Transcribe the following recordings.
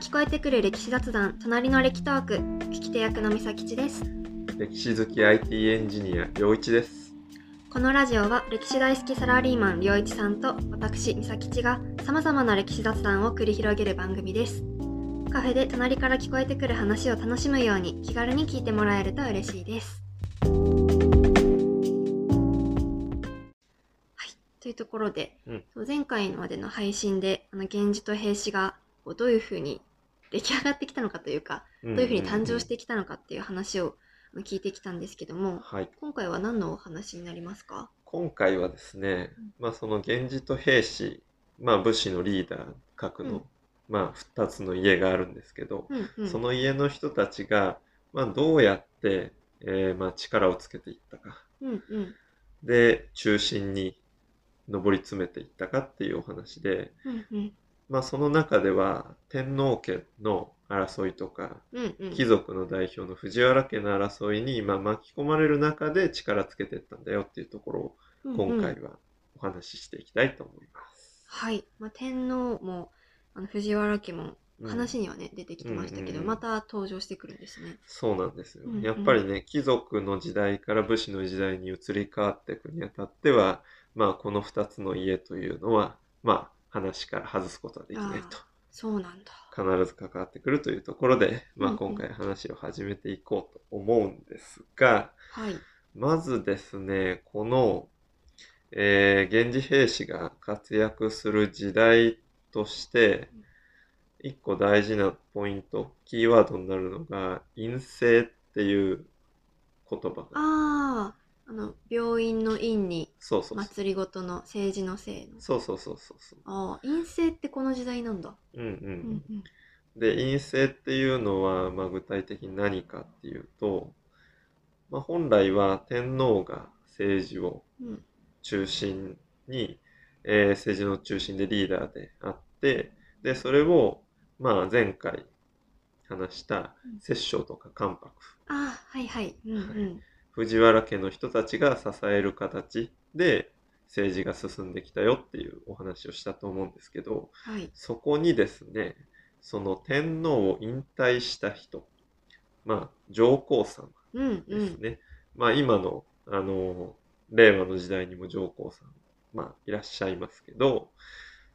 聞こえてくる歴史雑談隣の歴トーク聞き手役の美咲吉です。歴史好き IT エンジニア陽一です。このラジオは歴史大好きサラリーマン良一さんと私美咲吉がさまざまな歴史雑談を繰り広げる番組です。カフェで隣から聞こえてくる話を楽しむように気軽に聞いてもらえると嬉しいです。はい。というところで、うん。前回までの配信であの源氏と平氏がどういうふうに出来上がってきたのかというか、どどういうふうに誕生してきたのかっていう話を聞いてきたんですけども、はい。今回は何のお話になりますか？今回はですねうん、まあその源氏と平氏、まあ武士のリーダー格の、うん。まあ2つの家があるんですけど、うんうん。その家の人たちが、まあどうやって、えーまあ力をつけていったか、うんうん。で中心に上り詰めていったかっていうお話で、うんうんまあその中では天皇家の争いとか、うんうん貴族の代表の藤原家の争いに今巻き込まれる中で力つけていったんだよっていうところをうんうん今回はお話ししていきたいと思います。はい、まあ、天皇もあの藤原家もうん話にはね、出てきてましたけど、うんうんうんまた登場してくるんですね。そうなんですようんうん。やっぱりね、貴族の時代から武士の時代に移り変わっていくにあたっては、まあこの2つの家というのは、まあ話から外すことはできないと。そうなんだ。必ず関わってくるというところで、まあうんうん今回話を始めていこうと思うんですが、はい。まずですね、この、えー、源氏兵士が活躍する時代として、一個大事なポイント、キーワードになるのが、陰性っていう言葉が。あの病院の院にそうそうそう。祭りごとの政治のせいの。そうそうそうそうそう。ああ、陰性ってこの時代なんだ。うんうん。うんうん。で、陰性っていうのは、まあ、具体的に何かっていうと、まあ、本来は天皇が政治をうん中心に、えー政治の中心でリーダーであって、で、それを、まあ、前回話したうん摂政とか関白、ああ、はいはい。うんうん。藤原家の人たちが支える形で政治が進んできたよっていうお話をしたと思うんですけど、はい。そこにですね、その天皇を引退した人、まあ、上皇さんうんうん。ですね。まあ、今の、あの、令和の時代にも上皇さん、まあ、いらっしゃいますけど、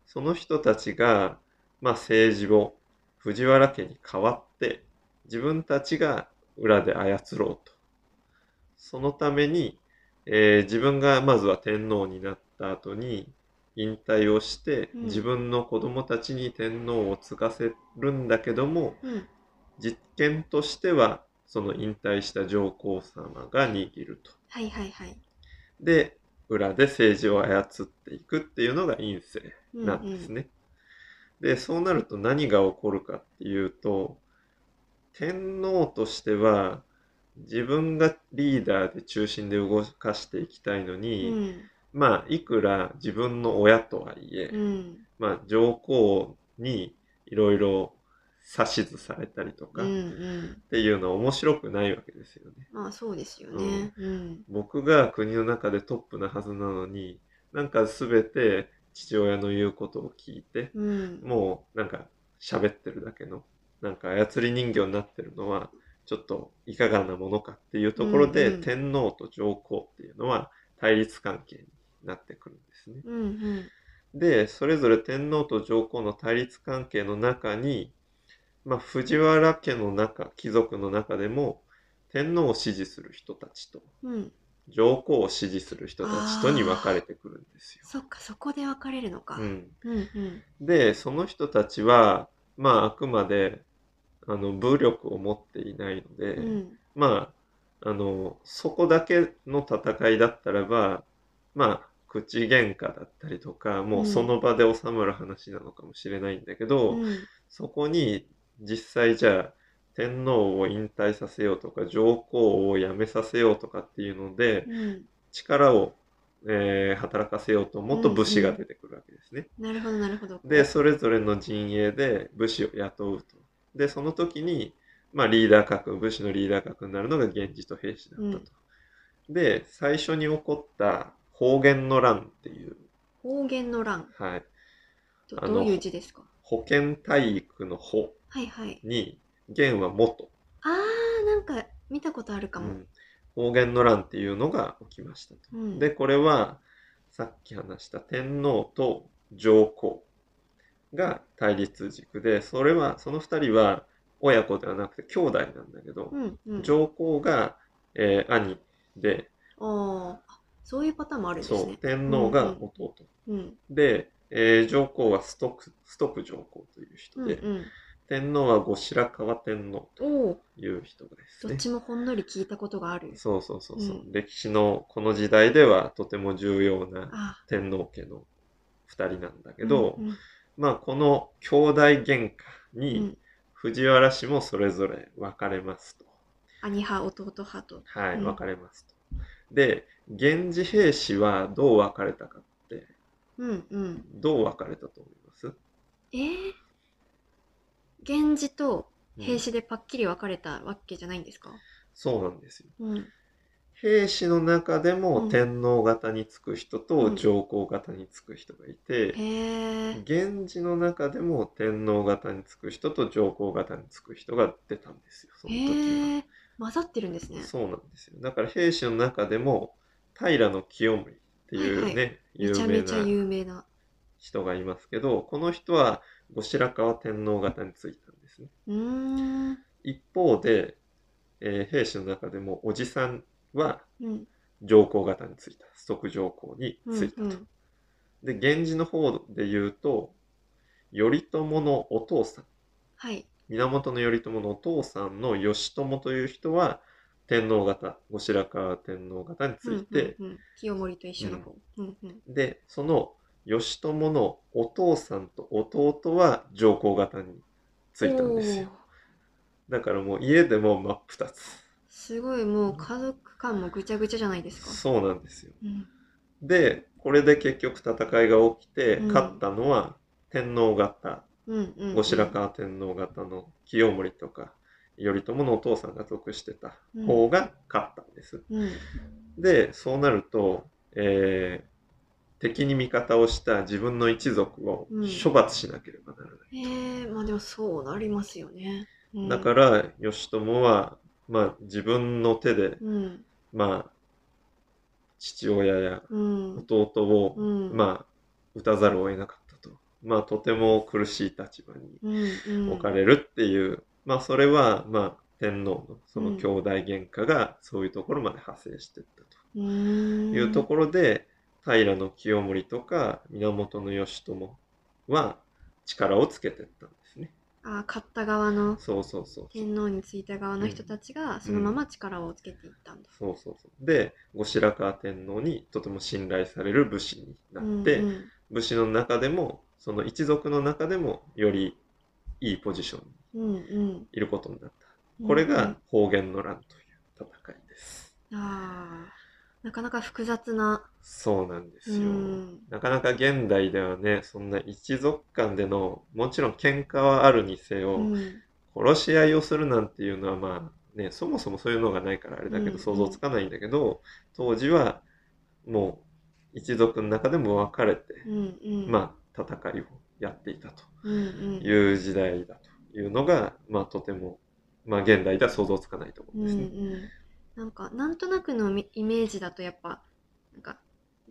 その人たちが、まあ、政治を藤原家に代わって、自分たちが裏で操ろうと。そのために、えー自分がまずは天皇になった後に、引退をして、うん自分の子供たちに天皇を継がせるんだけども、うん。実験としては、その引退した上皇様が握ると。はいはいはい。で、裏で政治を操っていくっていうのが院政うんなんですね。で、そうなると何が起こるかっていうと、天皇としては、自分がリーダーで中心で動かしていきたいのうに、ん。まあ、いくら自分の親とはいえ、うん。まあ、上皇にいろいろ指図されたりとか、うんうっん。ていうのは面白くないわけですよね。まあそうですよね。うん。僕が国の中でトップなはずなのに、なんかすべて父親の言うことを聞いて、うん。もうなんか喋ってるだけの、なんか操り人形になってるのは、ちょっといかがなものかっていうところで、うんうん天皇と上皇っていうのは対立関係になってくるんですね。うんうん。で、それぞれ天皇と上皇の対立関係の中に、まあ、藤原家の中、貴族の中でも、天皇を支持する人たちと、うん。上皇を支持する人たちとに分かれてくるんですよ。そっか、そこで分かれるのか。うん、うんうん。で、その人たちは、まあ、あくまで、あの、武力を持っていないので、うん。まあ、あの、そこだけの戦いだったらば、まあ、口喧嘩だったりとか、もうその場で収まる話なのかもしれないんだけど、うん。そこに実際じゃあ天皇を引退させようとか上皇を辞めさせようとかっていうのでうん。力を、えー働かせようと思うと武士が出てくるわけですね。なるほど、なるほど。で、それぞれの陣営で武士を雇うと。で、その時に、まあリーダー格、武士のリーダー格になるのが源氏と平氏だったと。で、最初に起こった方言の乱っていう、方言の乱。はい。どあのどういう字ですか？保健体育の保はいはい。に、元は元。あー、なんか見たことあるかも。うん方言の乱っていうのが起きましたと。うんで、これは、さっき話した天皇と上皇が対立軸で、それは、その二人は親子ではなくて兄弟なんだけど、うんうん。上皇が、えー兄で、あそういうパターンもあるんですそう、ね。天皇が弟。うん。で、えー上皇はストック、ストック上皇という人で、うんうん。天皇は後白河天皇という人ですねどっ。ちもほんのり聞いたことがある。そうそうそうそう、うん歴史のこの時代ではとても重要なあ天皇家の二人なんだけど、うんうんまあこの兄弟喧嘩うにん藤原氏もそれぞれ分かれますと。兄派、弟派と。はい、うん分かれますと。で、源氏兵士はどう分かれたかって、うんうん。どう分かれたと思います？えー、源氏とうん兵士でパッキリ分かれたわけじゃないんですか、そうなんですよ。うん、兵士の中でうんも天皇型につく人うとん上皇型につく人がいて。源氏の中でも天皇型につく人と上皇型につく人が出たんですよ、その時へえ。混ざってるんですねは。。そうなんですよ。だから兵士の中でも平清盛っていうね、はいはめ有名有名な。人がいますけど、この人は後白河天皇型についたんですね。一方で、えー兵士の中でもおじさんはうん。上皇型についた、即上皇にうんついたと。うん。で、源氏の方で言うと、頼朝のお父さん、はい。源頼朝のお父さんの義朝という人は天皇型、後白河天皇型について、うんうんうん、清盛と一緒の方。うんうん。で、その義朝のお父さんと弟は上皇型についたんですよ。だからもう家でも真っ二つ。すごいもう家族間もぐちゃぐちゃじゃないですか。そうなんですよ。うん。で、これで結局戦いが起きて、うん勝ったのは天皇型、うんうん、うん。後白河天皇型の清盛とか、頼朝のお父さんが属してた方が勝ったんです。うん。で、そうなると、えー敵に味方をした自分の一族をうん処罰しなければならない。ええまあでもそうなりますよね。うん、だから、義朝は、まあ、自分の手で、うん。まあ、父親やうん。弟を、うん。まあ、撃たざるを得なかったと。まあ、とても苦しい立場にうんうん、置かれるっていう、まあ、それは、まあ、天皇のその兄弟喧嘩がそういうところまで派生していったというところで、平清盛とか源義朝は力をつけていったんで。あ勝った側のそうそうそう。天皇についた側の人たちがそのまま力をつけていったんだ。そうそうそう。で、後白河天皇にとても信頼される武士になって、うんうん武士の中でも、その一族の中でもよりいいポジションにうんうんいることになった。うんこれがうん方言の乱という戦いです。あーなかなか複雑な。そうなんですよ。うんなかなか現代ではね、そんな一族間での、もちろん喧嘩はあるにせよ、うん殺し合いをするなんていうのはまあね、そもそもそういうのがないからあれだけうんど想像つかないんだけど、当時はもう一族の中でも分かれて、うんうん、まあ戦いをやっていたとうんうん、いう時代だというのが、まあとても、まあ現代では想像つかないと思うんですね。うんうん、なんかなんとなくのみイメージだとやっぱなんか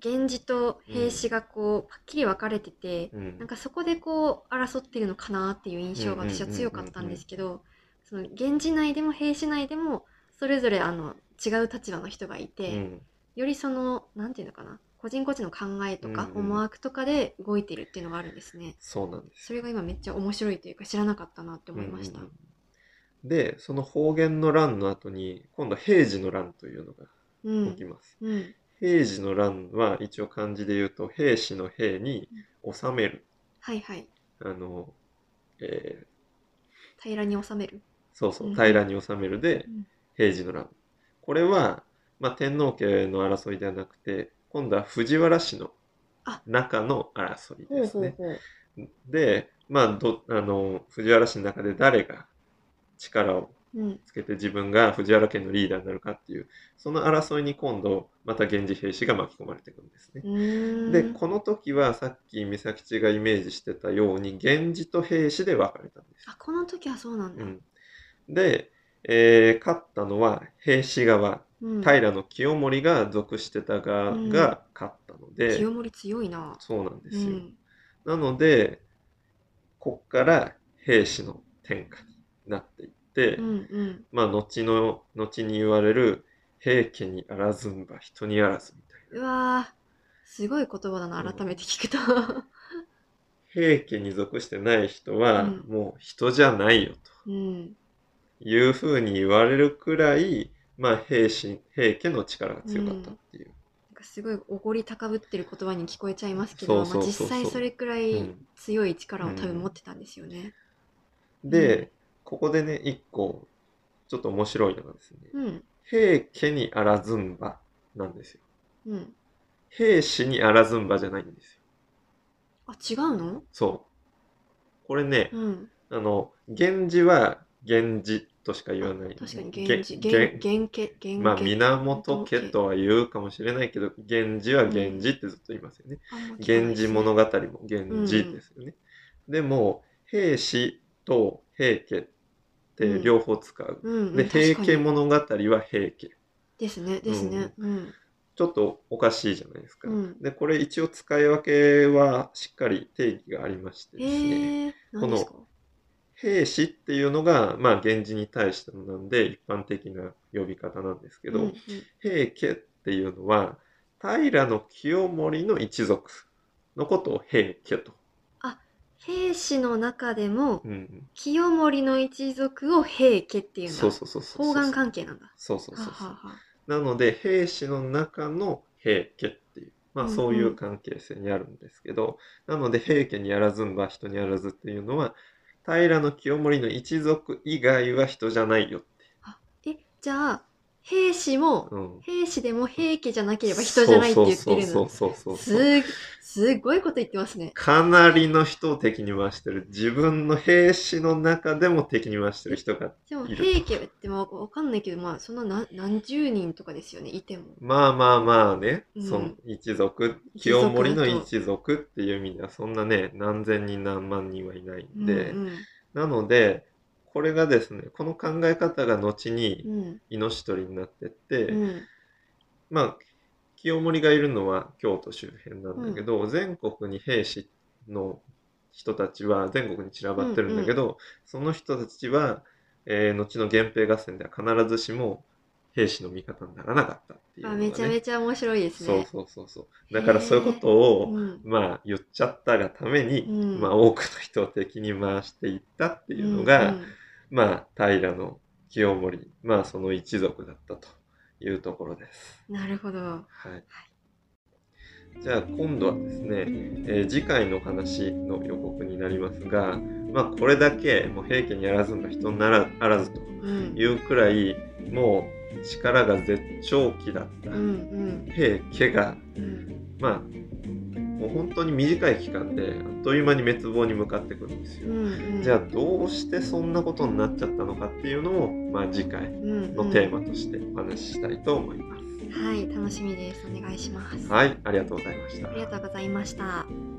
源氏と兵士がこう、パッキリ分かれてて、うん。なんかそこでこう争ってるのかなっていう印象が私は強かったんですけどその源氏内でも兵士内でもそれぞれあの違う立場の人がいて、うん。よりそのなんていうのかな個人個人の考えとかうんうん思惑とかで動いてるっていうのがあるんですね。そうなんですそれが今めっちゃ面白いというか知らなかったなって思いました。うんうんうんで、その方言の乱の後に、今度平治の乱というのがうん起きます。うん平治の乱は一応漢字で言うと、兵士の兵に治める。はいはいあの、えー平らに収める。そうそうう、ん平らに治めるでうん平治の乱。これは、まあ、天皇家の争いではなくて、今度は藤原氏のあ中の争いほですね。うほうほう。で、まあ、ど、あの、藤原氏の中で誰が力をうん。つけて自分が藤原家のリーダーになるかっていうその争いに今度また源氏兵士が巻き込まれていくんですね。でこの時はさっき美咲ちがイメージしてたように源氏と兵士で分かれたんです。あこの時はそうなんだ、うん、で、えー勝ったのは兵士側。うん。平清盛が属してた側が勝ったので、清盛強いな。そうなんですよ。うん。なのでこっから兵士の天下になっていって、うんうん。まあ後の後に言われる平家にあらずんば人にあらずみたいな。うわーすごい言葉だなうん改めて聞くと。平家に属してない人は、うん。もう人じゃないようん。というふうに言われるくらい、まあ、平氏平家の力が強かったっていう。なんかすごいおごり高ぶってる言葉に聞こえちゃいますけど実際それくらういん。強い力を多分持ってたんですよね。で、うんここでね一個ちょっと面白いのがですねうん平家にあらずんばなんですよ。うん、兵士にあらずんばじゃないんですよ。あ違うの、そう。これね、うん、あの源氏は源氏としか言わない。確かにげ源氏げ源源家源まあ家源家とは言うかもしれないけど源氏は源氏ってずっと言いますよね。あんま聞かない源氏物語も源氏ですよね。でも兵士と平家って両方使う。うんうん、で平家物語は平家。ですねですね。うんちょっとおかしいじゃないですか。うんでこれ一応使い分けはしっかり定義がありましてですね。へえ何ですか？兵士っていうのが、まあ、源氏に対してのなんで一般的な呼び方なんですけど、うんうん平家っていうのは平清盛の一族のことを平家と。兵士の中でもうん、清盛の一族を平家っていうんだそうそうそうそう。方眼関係なんだ。そうそうそうそうなので兵士の中の平家っていう、まあ、うんうんそういう関係性にあるんですけど、なので平家にあらずんば人にあらずっていうのは平清盛の一族以外は人じゃないよって。えじゃあ兵士もうん。兵士でも平家じゃなければ人じゃないって言ってるの。そうそうそうそうそうすすごいこと言ってますね。かなりの人を敵に回してる。自分の兵士の中でも敵に回してる人がでもいる平家ってまあわかんないけどまあそんな何何十人とかですよね。いても。まあまあまあね、うん。その一族。清盛の一族っていう意味ではそんなね何千人何万人はいないんで、うん。なのでこれがですねこの考え方が後にうん。命取りになってって、うん。うんまあ清盛がいるのは京都周辺なんだけど、全国に兵士の人たちは全国に散らばってるんだけど、その人たちは、えー後の源平合戦では必ずしも兵士の味方にならなかったっていうね、あめちゃめちゃ面白いですね。そうそうそうそう。だからそういうことを、うん。まあ言っちゃったがために、うん。まあ多くの人を敵に回していったっていうのが、うんうんまあ平の清盛まあその一族だったというところです。なるほど。はい。じゃあ今度はですね、えー次回の話の予告になりますが、まあこれだけもう平家にあらずんだ人ならあらずとうんいうくらいもう力が絶頂期だったうんうん平家がうんまあもう本当に短い期間であっという間に滅亡に向かってくるんですよ。うんうんじゃあどうしてそんなことになっちゃったのかっていうのを、まあ、次回うんのテーマとしてお話ししたいと思います。はい楽しみですお願いします。はい、ありがとうございましたあり。がとうございました。